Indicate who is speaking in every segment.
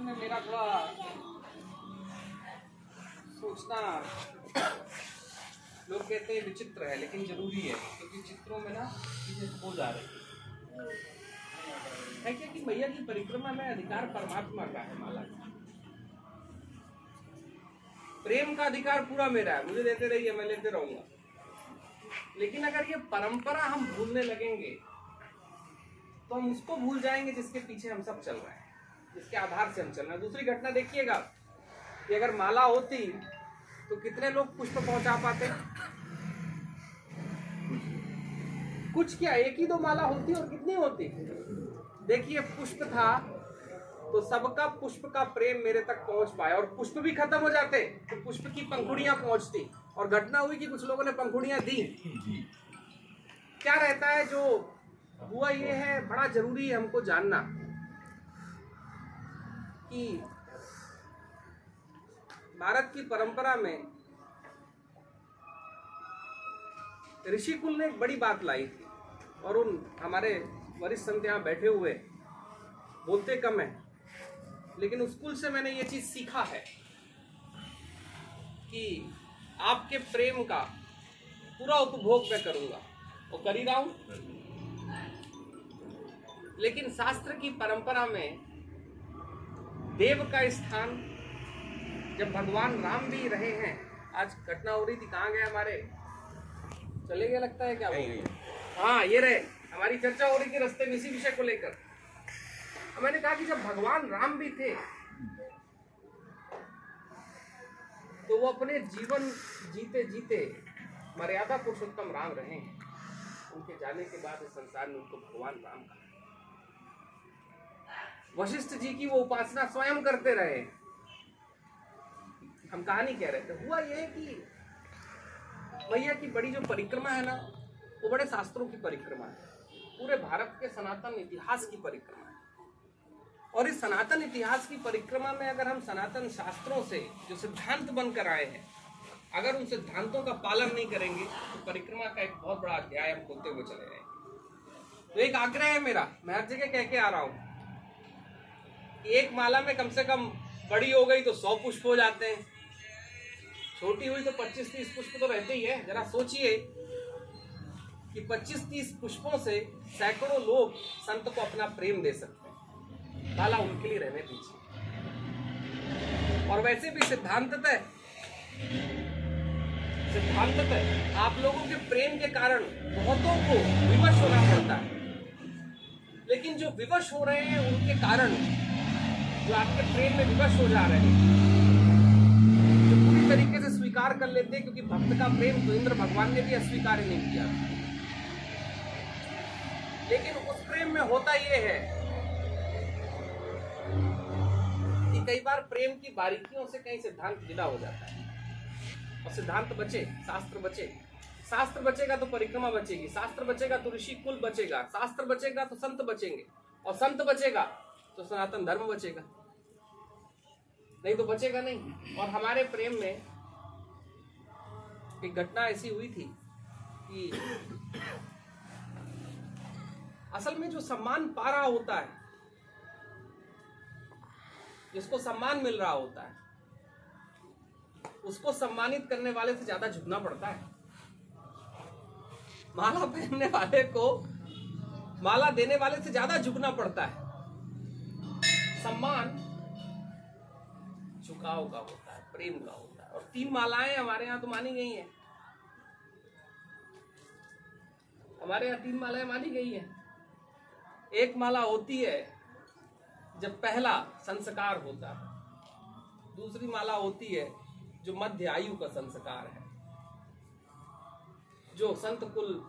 Speaker 1: में मेरा थोड़ा सोचना, लोग कहते हैं विचित्र है, लेकिन ज़रूरी है, क्योंकि चित्रों में ना चीज़ें हो जा रही है। क्या कि मैया की परिक्रमा में अधिकार परमात्मा का है, माला का? प्रेम का अधिकार पूरा मेरा है, मुझे देते रहिए, मैं लेते रहूँगा। लेकिन अगर ये परंपरा हम भूलने लगेंगे तो हम उसको भूल जाएँगे जिसके पीछे हम सब चल रहे हैं। जिसके आधार से हम चल रहे हैं। दूसरी घटना देखिएगा कि अगर माला होती तो कितने लोग पुष्प पहुँचा पाते? कुछ क्या एक ही दो माला होती और कितनी होती? देखिए पुष्प था तो सबका पुष्प का प्रेम मेरे तक पहुँच पाया और पुष्प भी खत्म हो जाते तो पुष्प की पंखुड़ियाँ पहुँचती और घटना हुई कि कुछ लोगों ने पंखुड़ियाँ दी। क्या रहता है जो हुआ ये है बड़ा ज़रूरी है हमको जानना। कि भारत की परंपरा में ऋषि कुल ने एक बड़ी बात लाई थी और उन हमारे वरिष्ठ संत यहाँ बैठे हुए बोलते कम है, लेकिन उस कुल से मैंने ये चीज़ सीखा है कि आपके प्रेम का पूरा उपभोग मैं करूँगा। वो कर ही रहा हूँ। लेकिन शास्त्र की परंपरा में देव का स्थान। जब भगवान राम भी रहे हैं आज घटना हो रही थी कहाँ गए हमारे? चले गए लगता है क्या हाँ ये रहे हमारी चर्चा हो रही थी रास्ते में इसी विषय को लेकर। मैंने कहा कि जब भगवान राम भी थे तो वो अपने जीवन जीते जीते मर्यादा पुरुषोत्तम राम रहे हैं। उनके जाने के बाद इस संसार में उनको भगवान राम कहा। वशिष्ठ जी की वो उपासना स्वयं करते रहे। हम कहानी कह रहे थे हुआ ये कि मैया की बड़ी जो परिक्रमा है ना, वो बड़े शास्त्रों की परिक्रमा है। पूरे भारत के सनातन इतिहास की परिक्रमा है। और इस सनातन इतिहास की परिक्रमा में अगर हम सनातन शास्त्रों से जो सिद्धांत बनकर आए हैं, अगर उन सिद्धांतों का पालन नहीं करेंगे तो परिक्रमा का एक बहुत बड़ा अध्याय हम खोलते हुए चले जाएँगे। तो एक आग्रह है मेरा, मैं हर जगह कह के आ रहा हूँ एक माला में कम से कम बड़ी हो गई तो सौ पुष्प हो जाते हैं। छोटी हुई तो 25-30 पुष्प तो रहते ही है। जरा सोचिए कि 25-30 पुष्पों से सैकड़ों लोग संत को अपना प्रेम दे सकते हैं। माला उनके लिए रहने दीजिए। और वैसे भी सिद्धांततः सिद्धांततः आप लोगों के प्रेम के कारण बहुतों को विवश होना पड़ता है। लेकिन जो विवश हो रहे हैं, उनके कारण जो आपके प्रेम में विवश हो जा रहे हैं। जो पूरी तरीके से स्वीकार कर लेते हैं, क्योंकि भक्त का प्रेम तो इंद्र भगवान ने भी अस्वीकार नहीं किया। लेकिन उस प्रेम में होता ये है कि कई बार प्रेम की बारीकियों से कहीं सिद्धांत गिला हो जाता है। और सिद्धांत बचे, शास्त्र बचे। शास्त्र बचेगा तो परिक्रमा बचेगी, शास्त्र बचेगा तो ऋषि कुल बचेगा, शास्त्र बचेगा तो संत बचेंगे। और संत बचेगा तो सनातन धर्म बचेगा। नहीं तो बचेगा नहीं। और हमारे प्रेम में एक घटना ऐसी हुई थी कि असल में जो सम्मान पा रहा होता है, जिसको सम्मान मिल रहा होता है, उसको सम्मानित करने वाले से ज़्यादा झुकना पड़ता है। माला पहनने वाले को माला देने वाले से ज़्यादा झुकना पड़ता है। सम्मान झुकाव का होता है, प्रेम का होता है। और तीन मालाएँ हमारे यहाँ तो मानी गई हैं। हमारे यहाँ तीन मालाएँ मानी गई हैं। एक माला होती है जब पहला संस्कार होता है। दूसरी माला होती है जो मध्य आयु का संस्कार है। जो संत कुल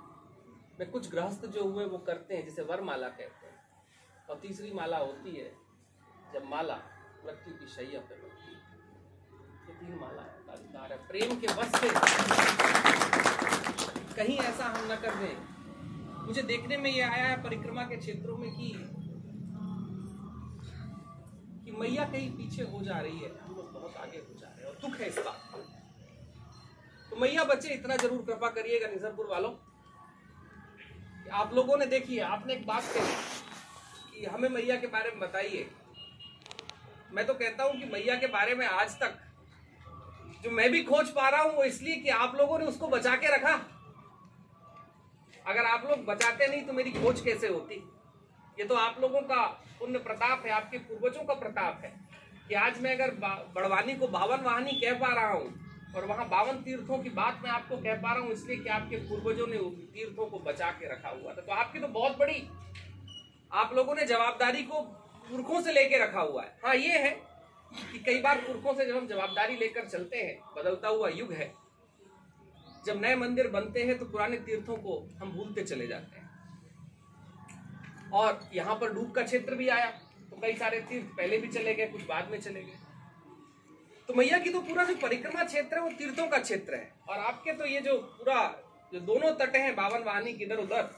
Speaker 1: में कुछ गृहस्थ जो हुए वो करते हैं, जिसे वर माला कहते हैं। और तीसरी माला होती है जब माला मृत्यु की शैया लगती है। ये तीन माला का अधिकार है प्रेम के वश से कहीं ऐसा हम न कर दें। मुझे देखने में ये आया है परिक्रमा के क्षेत्रों में कि कि मैया कहीं पीछे हो जा रही है, हम लोग बहुत आगे हो जा रहे हैं और दुख है इस बात तो मैया बच्चे, इतना ज़रूर कृपा करिएगा निजरपुर वालों, कि आप लोगों ने देखी है, आपने एक बात कही कि हमें मैया के बारे में बताइए। मैं तो कहता हूँ कि मैया के बारे में आज तक जो मैं भी खोज पा रहा हूँ वो इसलिए कि आप लोगों ने उसको बचा के रखा। अगर आप लोग बचाते नहीं तो मेरी खोज कैसे होती? ये तो आप लोगों का पुण्य प्रताप है, आपके पूर्वजों का प्रताप है कि आज मैं अगर बड़वानी को बावन वाहनी कह पा रहा हूँ और वहाँ बावन तीर्थों की बात मैं आपको कह पा रहा हूँ, इसलिए कि आपके पूर्वजों ने तीर्थों को बचा के रखा हुआ था। तो आपकी तो बहुत बड़ी आप लोगों ने जवाबदारी को पुरखों से लेके रखा हुआ है। हाँ ये है कि कई बार पुरखों से जब हम जवाबदारी लेकर चलते हैं, बदलता हुआ युग है। जब नए मंदिर बनते हैं तो पुराने तीर्थों को हम भूलते चले जाते हैं। और यहाँ पर डूब का क्षेत्र भी आया तो कई सारे तीर्थ पहले भी चले गए, कुछ बाद में चले गए। तो मैया की तो पूरा जो परिक्रमा क्षेत्र है, वो तीर्थों का क्षेत्र है। और आपके तो ये जो पूरा, जो दोनों तट हैं, बावन वाहनी किधर उधर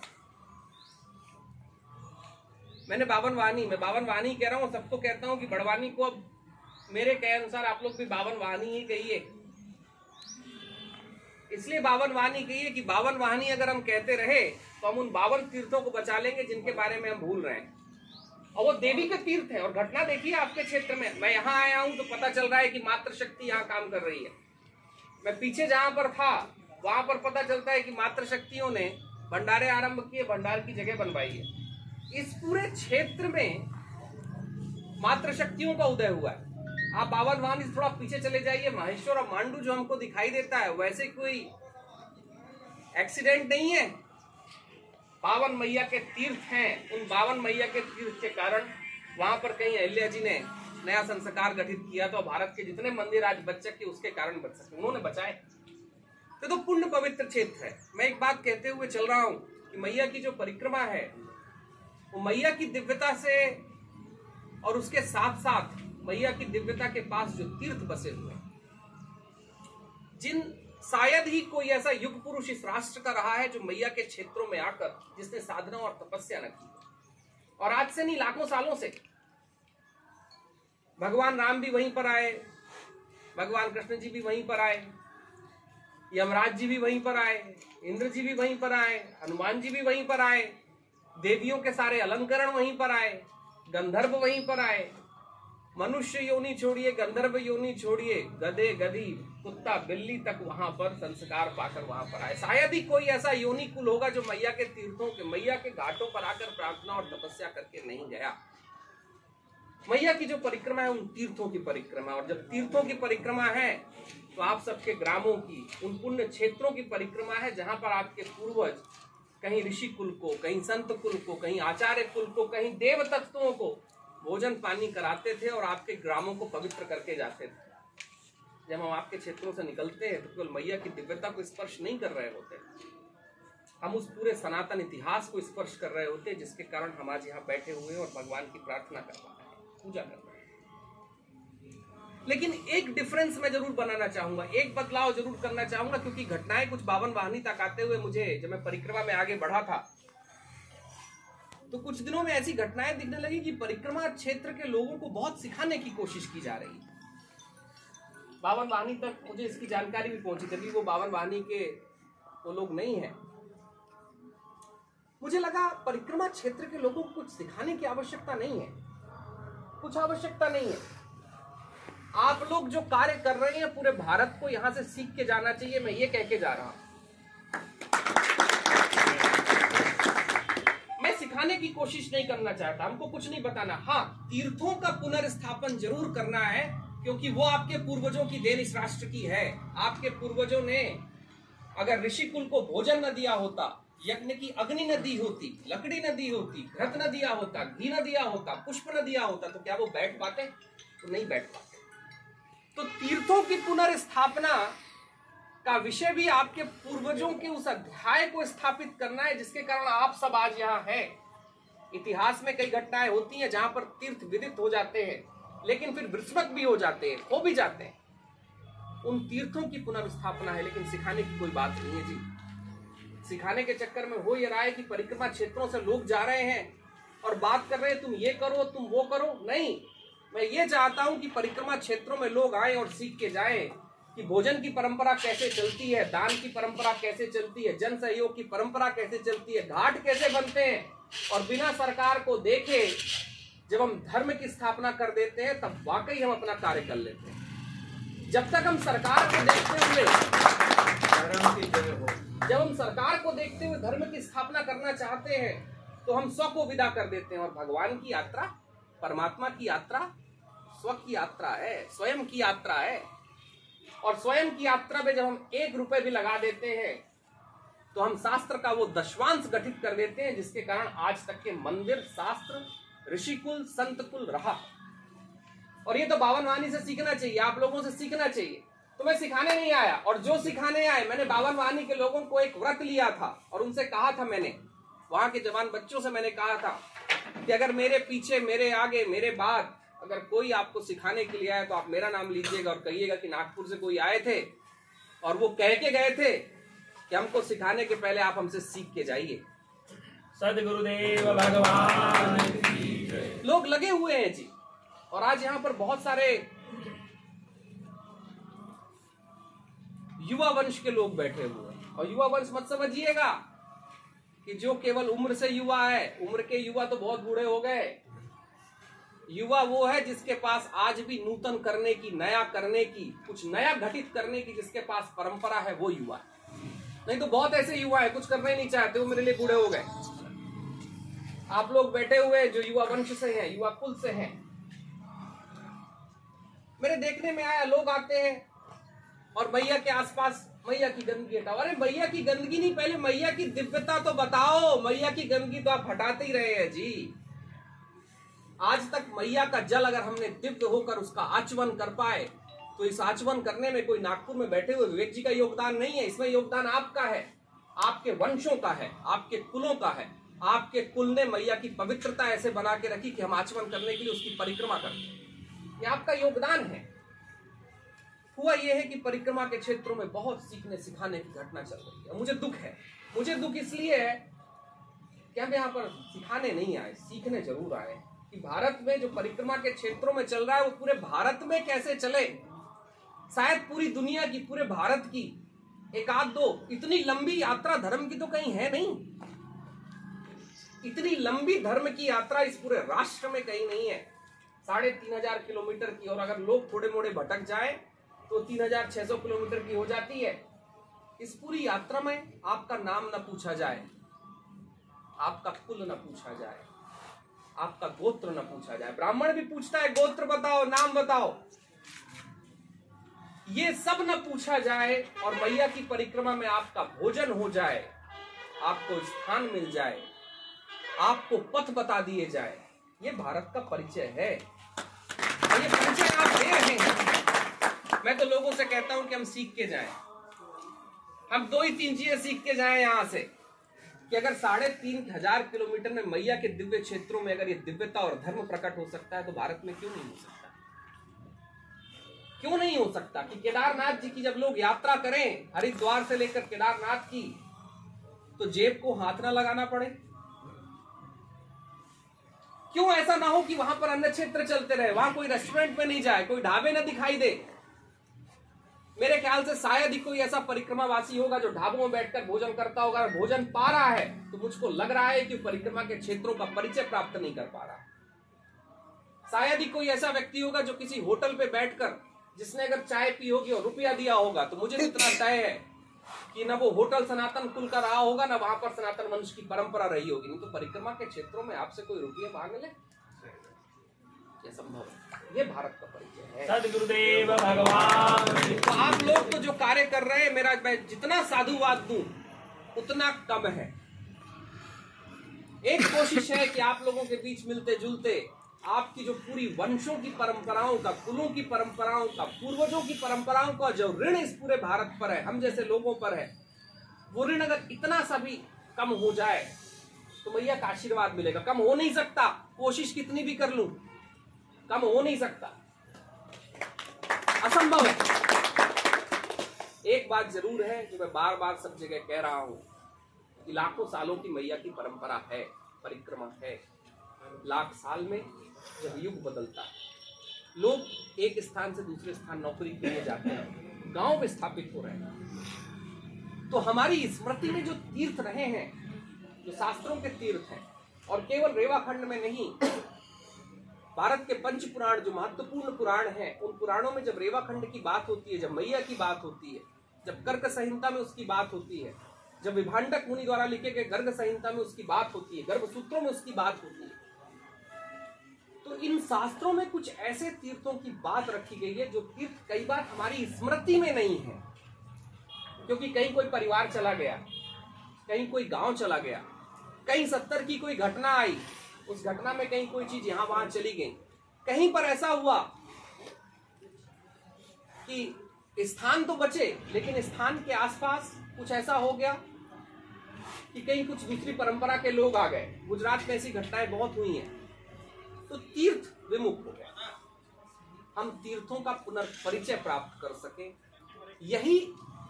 Speaker 1: मैंने बावन वाहनी, मैं बावन वाहनी कह रहा हूँ, सबको कहता हूँ कि बड़वानी को अब मेरे कहे अनुसार आप लोग भी बावन वाहनी ही कहिए। इसलिए बावन वाहनी कहिए कि बावन वाहनी अगर हम कहते रहे तो हम उन बावन तीर्थों को बचा लेंगे जिनके बारे में हम भूल रहे हैं। और वो देवी के तीर्थ है, और घटना देखिए आपके क्षेत्र में। मैं यहाँ आया हूँ तो पता चल रहा है कि मातृ शक्ति यहाँ काम कर रही है। मैं पीछे जहाँ पर था, वहाँ पर पता चलता है कि मातृ शक्तियों ने भंडारे आरंभ किए, भंडार की जगह बनवाई है। इस पूरे क्षेत्र में मातृ शक्तियों का उदय हुआ है। आप बावन वाहन थोड़ा पीछे चले जाइए। महेश्वर और मांडू जो हमको दिखाई देता है वैसे कोई एक्सीडेंट नहीं है। बावन मैया के तीर्थ हैं। उन बावन मैया के तीर्थ के कारण वहाँ पर कहीं अहिल्या जी ने नया संस्कार गठित किया तो भारत के जितने मंदिर आज बच सके उसके कारण बच सके। उन्होंने बचाए। तो, तो पुण्य पवित्र क्षेत्र है। मैं एक बात कहते हुए चल रहा हूँ कि मैया की जो परिक्रमा है मैया की दिव्यता से और उसके साथ साथ मैया की दिव्यता के पास जो तीर्थ बसे हुए जिन शायद ही कोई ऐसा युग पुरुष इस राष्ट्र का रहा है जो मैया के क्षेत्रों में आकर जिसने साधना और तपस्या न की और आज से नहीं, लाखों सालों से। भगवान राम भी वहीं पर आए, भगवान कृष्ण जी भी वहीं पर आए, यमराज जी भी वहीं पर आए, इंद्र जी भी वहीं पर आए, हनुमान जी भी वहीं पर आए देवियों के सारे अलंकरण वहीं पर आए, गंधर्व वहीं पर आए। मनुष्य योनि छोड़िए, गंधर्व योनि छोड़िए, गधे गधी, कुत्ता बिल्ली तक वहाँ पर संस्कार पाकर वहाँ पर आए। शायद ही कोई ऐसा योनि कुल होगा जो मैया के तीर्थों के, मैया के घाटों पर आकर प्रार्थना और तपस्या करके नहीं गया। मैया की जो परिक्रमा है, उन तीर्थों की परिक्रमा। और जब तीर्थों की परिक्रमा है तो आप सबके ग्रामों की, उन पुण्य क्षेत्रों की परिक्रमा है, जहाँ पर आपके पूर्वज कहीं ऋषि कुल को, कहीं संत कुल को, कहीं आचार्य कुल को, कहीं देव तत्वों को भोजन पानी कराते थे और आपके ग्रामों को पवित्र करके जाते थे। जब हम आपके क्षेत्रों से निकलते हैं तो केवल मैया की दिव्यता को स्पर्श नहीं कर रहे होते। हम उस पूरे सनातन इतिहास को स्पर्श कर रहे होते, जिसके कारण हम आज यहाँ बैठे हुए हैं और भगवान की प्रार्थना कर रहे हैं, पूजा कर लेकिन एक डिफरेंस मैं ज़रूर बनाना चाहूँगा। एक बदलाव ज़रूर करना चाहूँगा, क्योंकि घटनाएँ कुछ बावन वाहनी तक आते हुए मुझे, जब मैं परिक्रमा में आगे बढ़ा था तो कुछ दिनों में ऐसी घटनाएँ दिखने लगी कि परिक्रमा क्षेत्र के लोगों को बहुत सिखाने की कोशिश की जा रही। बावन वाहनी तक मुझे इसकी जानकारी भी पहुँची तभी वो बावन वाहनी के वो लोग नहीं है। मुझे लगा, परिक्रमा क्षेत्र के लोगों को कुछ सिखाने की आवश्यकता नहीं है। कुछ आवश्यकता नहीं है। आप लोग जो कार्य कर रहे हैं, पूरे भारत को यहाँ से सीख के जाना चाहिए, मैं ये कह के जा रहा हूँ। मैं सिखाने की कोशिश नहीं करना चाहता, हमको कुछ नहीं बताना। हाँ तीर्थों का पुनर्स्थापन ज़रूर करना है, क्योंकि वो आपके पूर्वजों की देन इस राष्ट्र की है। आपके पूर्वजों ने अगर ऋषि कुल को भोजन न दिया होता, यज्ञ की अग्नि न दी होती, लकड़ी न दी होती, घृत न दिया होता, घी न दिया होता, पुष्प न दिया होता तो क्या वो बैठ पाते? तो नहीं बैठ पाते। तो तीर्थों की पुनर्स्थापना का विषय भी आपके पूर्वजों के उस अध्याय को स्थापित करना है, जिसके कारण आप सब आज यहाँ हैं। इतिहास में कई घटनाएँ होती हैं जहाँ पर तीर्थ विदित हो जाते हैं, लेकिन फिर विस्मृत भी हो जाते हैं, खो भी जाते हैं। उन तीर्थों की पुनर्स्थापना है, लेकिन सिखाने की कोई बात नहीं है जी। सिखाने के चक्कर में हो ये रहा है कि परिक्रमा क्षेत्रों से लोग जा रहे हैं और बात कर रहे हैं, तुम ये करो, तुम वो करो। नहीं मैं ये चाहता हूँ कि परिक्रमा क्षेत्रों में लोग आए और सीख के जाएँ कि भोजन की परंपरा कैसे चलती है दान की परंपरा कैसे चलती है जन सहयोग की परंपरा कैसे चलती है घाट कैसे बनते हैं और बिना सरकार को देखे जब हम धर्म की स्थापना कर देते हैं तब वाकई हम अपना कार्य कर लेते हैं। जब तक हम सरकार को देखते हुए
Speaker 2: धर्म की जय हो।
Speaker 1: जब हम सरकार को देखते हुए धर्म की स्थापना करना चाहते हैं तो हम स्व को विदा कर देते हैं और भगवान की यात्रा परमात्मा की यात्रा स्व की यात्रा है, स्वयं की यात्रा है। और स्वयं की यात्रा में जब हम एक रुपए भी लगा देते हैं तो हम शास्त्र का वो दशवांश गठित कर देते हैं, जिसके कारण आज तक के मंदिर, शास्त्र, ऋषिकुल, संतकुल रहा। और ये तो बावन वाणी से सीखना चाहिए, आप लोगों से सीखना चाहिए। तो मैं सिखाने नहीं आया, और जो सिखाने आए, मैंने बावन वाणी के लोगों को एक व्रत लिया था, और उनसे कहा था मैंने, वहाँ के जवान बच्चों से मैंने कहा था कि अगर मेरे पीछे, मेरे आगे, मेरे बाद अगर कोई आपको सिखाने के लिए आए तो आप मेरा नाम लीजिएगा और कहिएगा कि नागपुर से कोई आए थे और वो कह के गए थे कि हमको सिखाने के पहले आप हमसे सीख के जाइए।
Speaker 2: सदगुरुदेव भगवान
Speaker 1: लोग लगे हुए हैं जी और आज यहाँ पर बहुत सारे युवा वंश के लोग बैठे हुए हैं। और युवा वंश मत समझिएगा कि जो केवल उम्र से युवा है उम्र के युवा तो बहुत बूढ़े हो गए। युवा वो है जिसके पास आज भी नूतन करने की, नया करने की, कुछ नया घटित करने की जिसके पास परंपरा है, वो युवा है। नहीं तो बहुत ऐसे युवा है, कुछ करना ही नहीं चाहते, वो मेरे लिए बूढ़े हो गए। आप लोग बैठे हुए जो युवा वंश से हैं, युवा कुल से हैं। मेरे देखने में आया, लोग आते हैं और मैया के आसपास, मैया की गंदगी हटाओ। अरे मैया की गंदगी नहीं, पहले मैया की दिव्यता तो बताओ। मैया की गंदगी तो आप हटाते ही रहे हैं, जी। आज तक मैया का जल अगर हमने दिव्य होकर उसका आचमन कर पाए तो इस आचमन करने में कोई नागपुर में बैठे हुए विवेक जी का योगदान नहीं है। इसमें योगदान आपका है, आपके वंशों का है, आपके कुलों का है। आपके कुल ने मैया की पवित्रता ऐसे बना के रखी कि हम आचमन करने के लिए उसकी परिक्रमा करते हैं। ये आपका योगदान है। हुआ यह है कि परिक्रमा के क्षेत्रों में बहुत सीखने सिखाने की घटना चल रही है। मुझे दुख है। मुझे दुख इसलिए है कि हम यहाँ पर सिखाने नहीं आए, सीखने ज़रूर आए। कि भारत में जो परिक्रमा के क्षेत्रों में चल रहा है, वो पूरे भारत में कैसे चले? शायद पूरी दुनिया की, पूरे भारत की एक आध दो इतनी लंबी यात्रा धर्म की तो कहीं है नहीं। इतनी लंबी धर्म की यात्रा इस पूरे राष्ट्र में कहीं नहीं है। साढ़े तीन हज़ार किलोमीटर की, और अगर लोग थोड़े मोड़े भटक जाए तो तीन हज़ार छह सौ किलोमीटर की हो जाती है। इस पूरी यात्रा में आपका नाम न पूछा जाए, आपका कुल न पूछा जाए। आपका गोत्र न पूछा जाए। ब्राह्मण भी पूछता है, गोत्र बताओ, नाम बताओ। ये सब न पूछा जाए और मैया की परिक्रमा में आपका भोजन हो जाए, आपको स्थान मिल जाए, आपको पथ बता दिए जाए, ये भारत का परिचय है। ये परिचय आप दे रहे हैं। मैं तो लोगों से कहता हूँ कि हम सीख के जाएँ। हम दो ही तीन चीज़ें सीख के जाएँ यहाँ से। कि अगर साढ़े तीन हज़ार किलोमीटर में मैया के दिव्य क्षेत्रों में अगर ये दिव्यता और धर्म प्रकट हो सकता है तो भारत में क्यों नहीं हो सकता? क्यों नहीं हो सकता कि केदारनाथ जी की जब लोग यात्रा करें, हरिद्वार से लेकर केदारनाथ की तो जेब को हाथ ना लगाना पड़े? क्यों ऐसा ना हो कि वहाँ पर अन्य क्षेत्र चलते रहे, वहाँ कोई रेस्टोरेंट में नहीं जाए, कोई ढाबे ना दिखाई दे? मेरे ख्याल से शायद ही कोई ऐसा परिक्रमावासी होगा जो ढाबों में बैठकर भोजन करता होगा। भोजन पा रहा है तो मुझको लग रहा है कि परिक्रमा के क्षेत्रों का परिचय प्राप्त नहीं कर पा रहा। शायद ही कोई ऐसा व्यक्ति होगा जो किसी होटल पे बैठकर, जिसने अगर चाय पी होगी और रुपया दिया होगा तो मुझे इतना तय है कि ना वो होटल सनातन कुल का रहा होगा, ना वहाँ पर सनातन वंश की परंपरा रही होगी। नहीं तो परिक्रमा के क्षेत्रों में आपसे कोई रुपये मांग ले? ये संभव है? ये भारत का परिचय है।
Speaker 2: सदगुरुदेव भगवान।
Speaker 1: तो आप लोग तो जो कार्य कर रहे हैं मेरा मैं जितना साधुवाद दूँ उतना कम है। एक कोशिश है कि आप लोगों के बीच मिलते जुलते आपकी जो पूरी वंशों की परंपराओं का कुलों की परंपराओं का पूर्वजों की परंपराओं का जो ऋण इस पूरे भारत पर है हम जैसे लोगों पर है वो ऋण अगर इतना सा भी कम हो जाए तो भैया का आशीर्वाद मिलेगा। कम हो नहीं सकता कोशिश कितनी भी कर लूँ कम हो नहीं सकता। असंभव है। एक बात ज़रूर है जो मैं बार बार सब जगह कह रहा हूँ कि लाखों सालों की मैया की परंपरा है, परिक्रमा है। लाख साल में जब युग बदलता है। लोग एक स्थान से दूसरे स्थान नौकरी के लिए जाते हैं, गाँव में स्थापित हो रहे हैं। तो हमारी स्मृति में जो तीर्थ रहे हैं, जो शास्त्रों के तीर्थ हैं, और केवल रेवाखंड में नहीं भारत के पंच पुराण, जो महत्वपूर्ण पुराण हैं, उन पुराणों में जब रेवाखंड की बात होती है, जब मैया की बात होती है, जब कर्क संहिता में उसकी बात होती है, जब विभांडक मुनि द्वारा लिखे गए गर्ग संहिता में उसकी बात होती है, गर्भ सूत्रों में उसकी बात होती है तो इन शास्त्रों में कुछ ऐसे तीर्थों की बात रखी गई है, जो तीर्थ कई बार हमारी स्मृति में नहीं है, क्योंकि कहीं कोई परिवार चला गया, कहीं कोई गाँव चला गया, कहीं सत्तर की कोई घटना आई उस घटना में कहीं कोई चीज़ यहाँ वहाँ चली गई। कहीं पर ऐसा हुआ कि स्थान तो बचे, लेकिन स्थान के आसपास कुछ ऐसा हो गया कि कहीं कुछ दूसरी परंपरा के लोग आ गए। गुजरात में ऐसी घटनाएँ बहुत हुई हैं। तो तीर्थ विमुख हो गया। हम तीर्थों का पुनर्परिचय प्राप्त कर सके। यही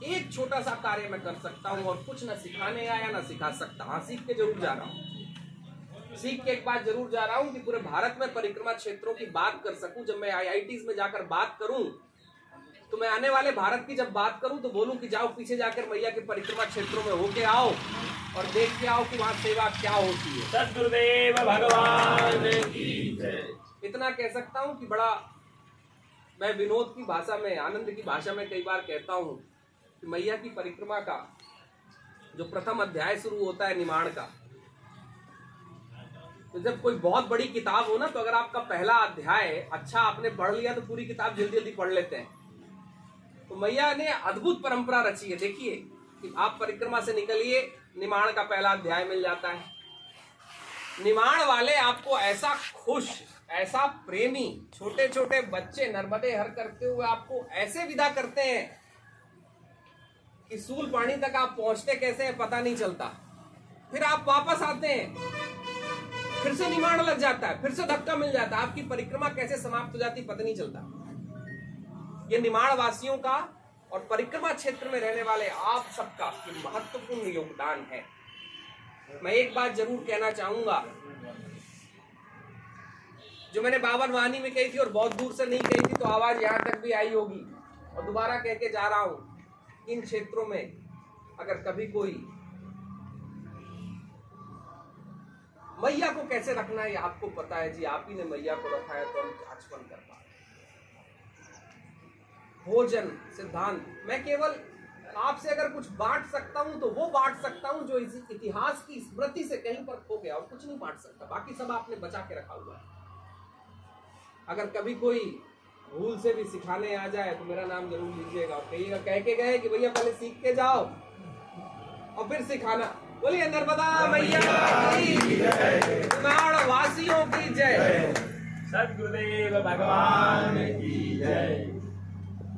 Speaker 1: एक छोटा सा कार्य मैं कर सकता हूँ और कुछ न सिखाने आया, ना सिखा सकता। हाँ सीख के ज़रूर जा रहा हूँ। सीख के एक बात ज़रूर जा रहा हूँ कि पूरे भारत में परिक्रमा क्षेत्रों की बात कर सकूँ। जब मैं आईआईटी में जाकर बात करूँ तो मैं आने वाले भारत की जब बात करूँ तो बोलूँ कि जाओ पीछे जाकर मैया के परिक्रमा क्षेत्रों में होके आओ और देख के आओ कि वहाँ सेवा क्या होती है।
Speaker 2: सदगुरुदेव भगवान की
Speaker 1: इतना कह सकता हूँ कि बड़ा मैं विनोद की भाषा में आनंद की भाषा में कई बार कहता हूँ कि मैया की परिक्रमा का जो प्रथम अध्याय शुरू होता है निमाण का तो जब कोई बहुत बड़ी किताब हो ना तो अगर आपका पहला अध्याय अच्छा आपने पढ़ लिया तो पूरी किताब जल्दी जल्दी पढ़ लेते हैं। तो मैया ने अद्भुत परंपरा रची है। देखिए कि आप परिक्रमा से निकलिए, निमाण का पहला अध्याय मिल जाता है। निमाण वाले आपको ऐसा खुश, ऐसा प्रेमी छोटे छोटे बच्चे, नर्मदे हर करते हुए आपको ऐसे विदा करते हैं कि सूल पानी तक आप पहुँचते कैसे हैं, पता नहीं चलता। फिर आप वापस आते हैं। फिर से निमाण लग जाता है, फिर से धक्का मिल जाता है। आपकी परिक्रमा कैसे समाप्त हो जाती पता नहीं चलता। ये निमाण वासियों का और परिक्रमा क्षेत्र में रहने वाले आप सबका महत्वपूर्ण योगदान है। मैं एक बात ज़रूर कहना चाहूँगा। जो मैंने बावन वाहनी में कही थी और बहुत दूर से नहीं कही थी तो आवाज़ यहाँ तक भी आई होगी। और दोबारा कह के जा रहा हूँ इन क्षेत्रों में अगर कभी कोई मैया को कैसे रखना है आपको पता है जी। आप ही ने मैया को रखा है तो हम आचमन कर पा भोजन, सिद्धांत, मैं केवल आपसे अगर कुछ बांट सकता हूँ तो वो बांट सकता हूँ, जो इस इतिहास की स्मृति से कहीं पर खो गया और कुछ नहीं बांट सकता। बाकी सब आपने बचा के रखा हुआ है। अगर कभी कोई भूल से भी सिखाने आ जाए तो मेरा नाम ज़रूर लीजिएगा और कहिएगा, कह के गए कि भैया पहले सीख के जाओ और फिर सिखाना। बोलिए नर्मदा मैया वासियों की जय।
Speaker 2: सदगुरुदेव भगवान की जय।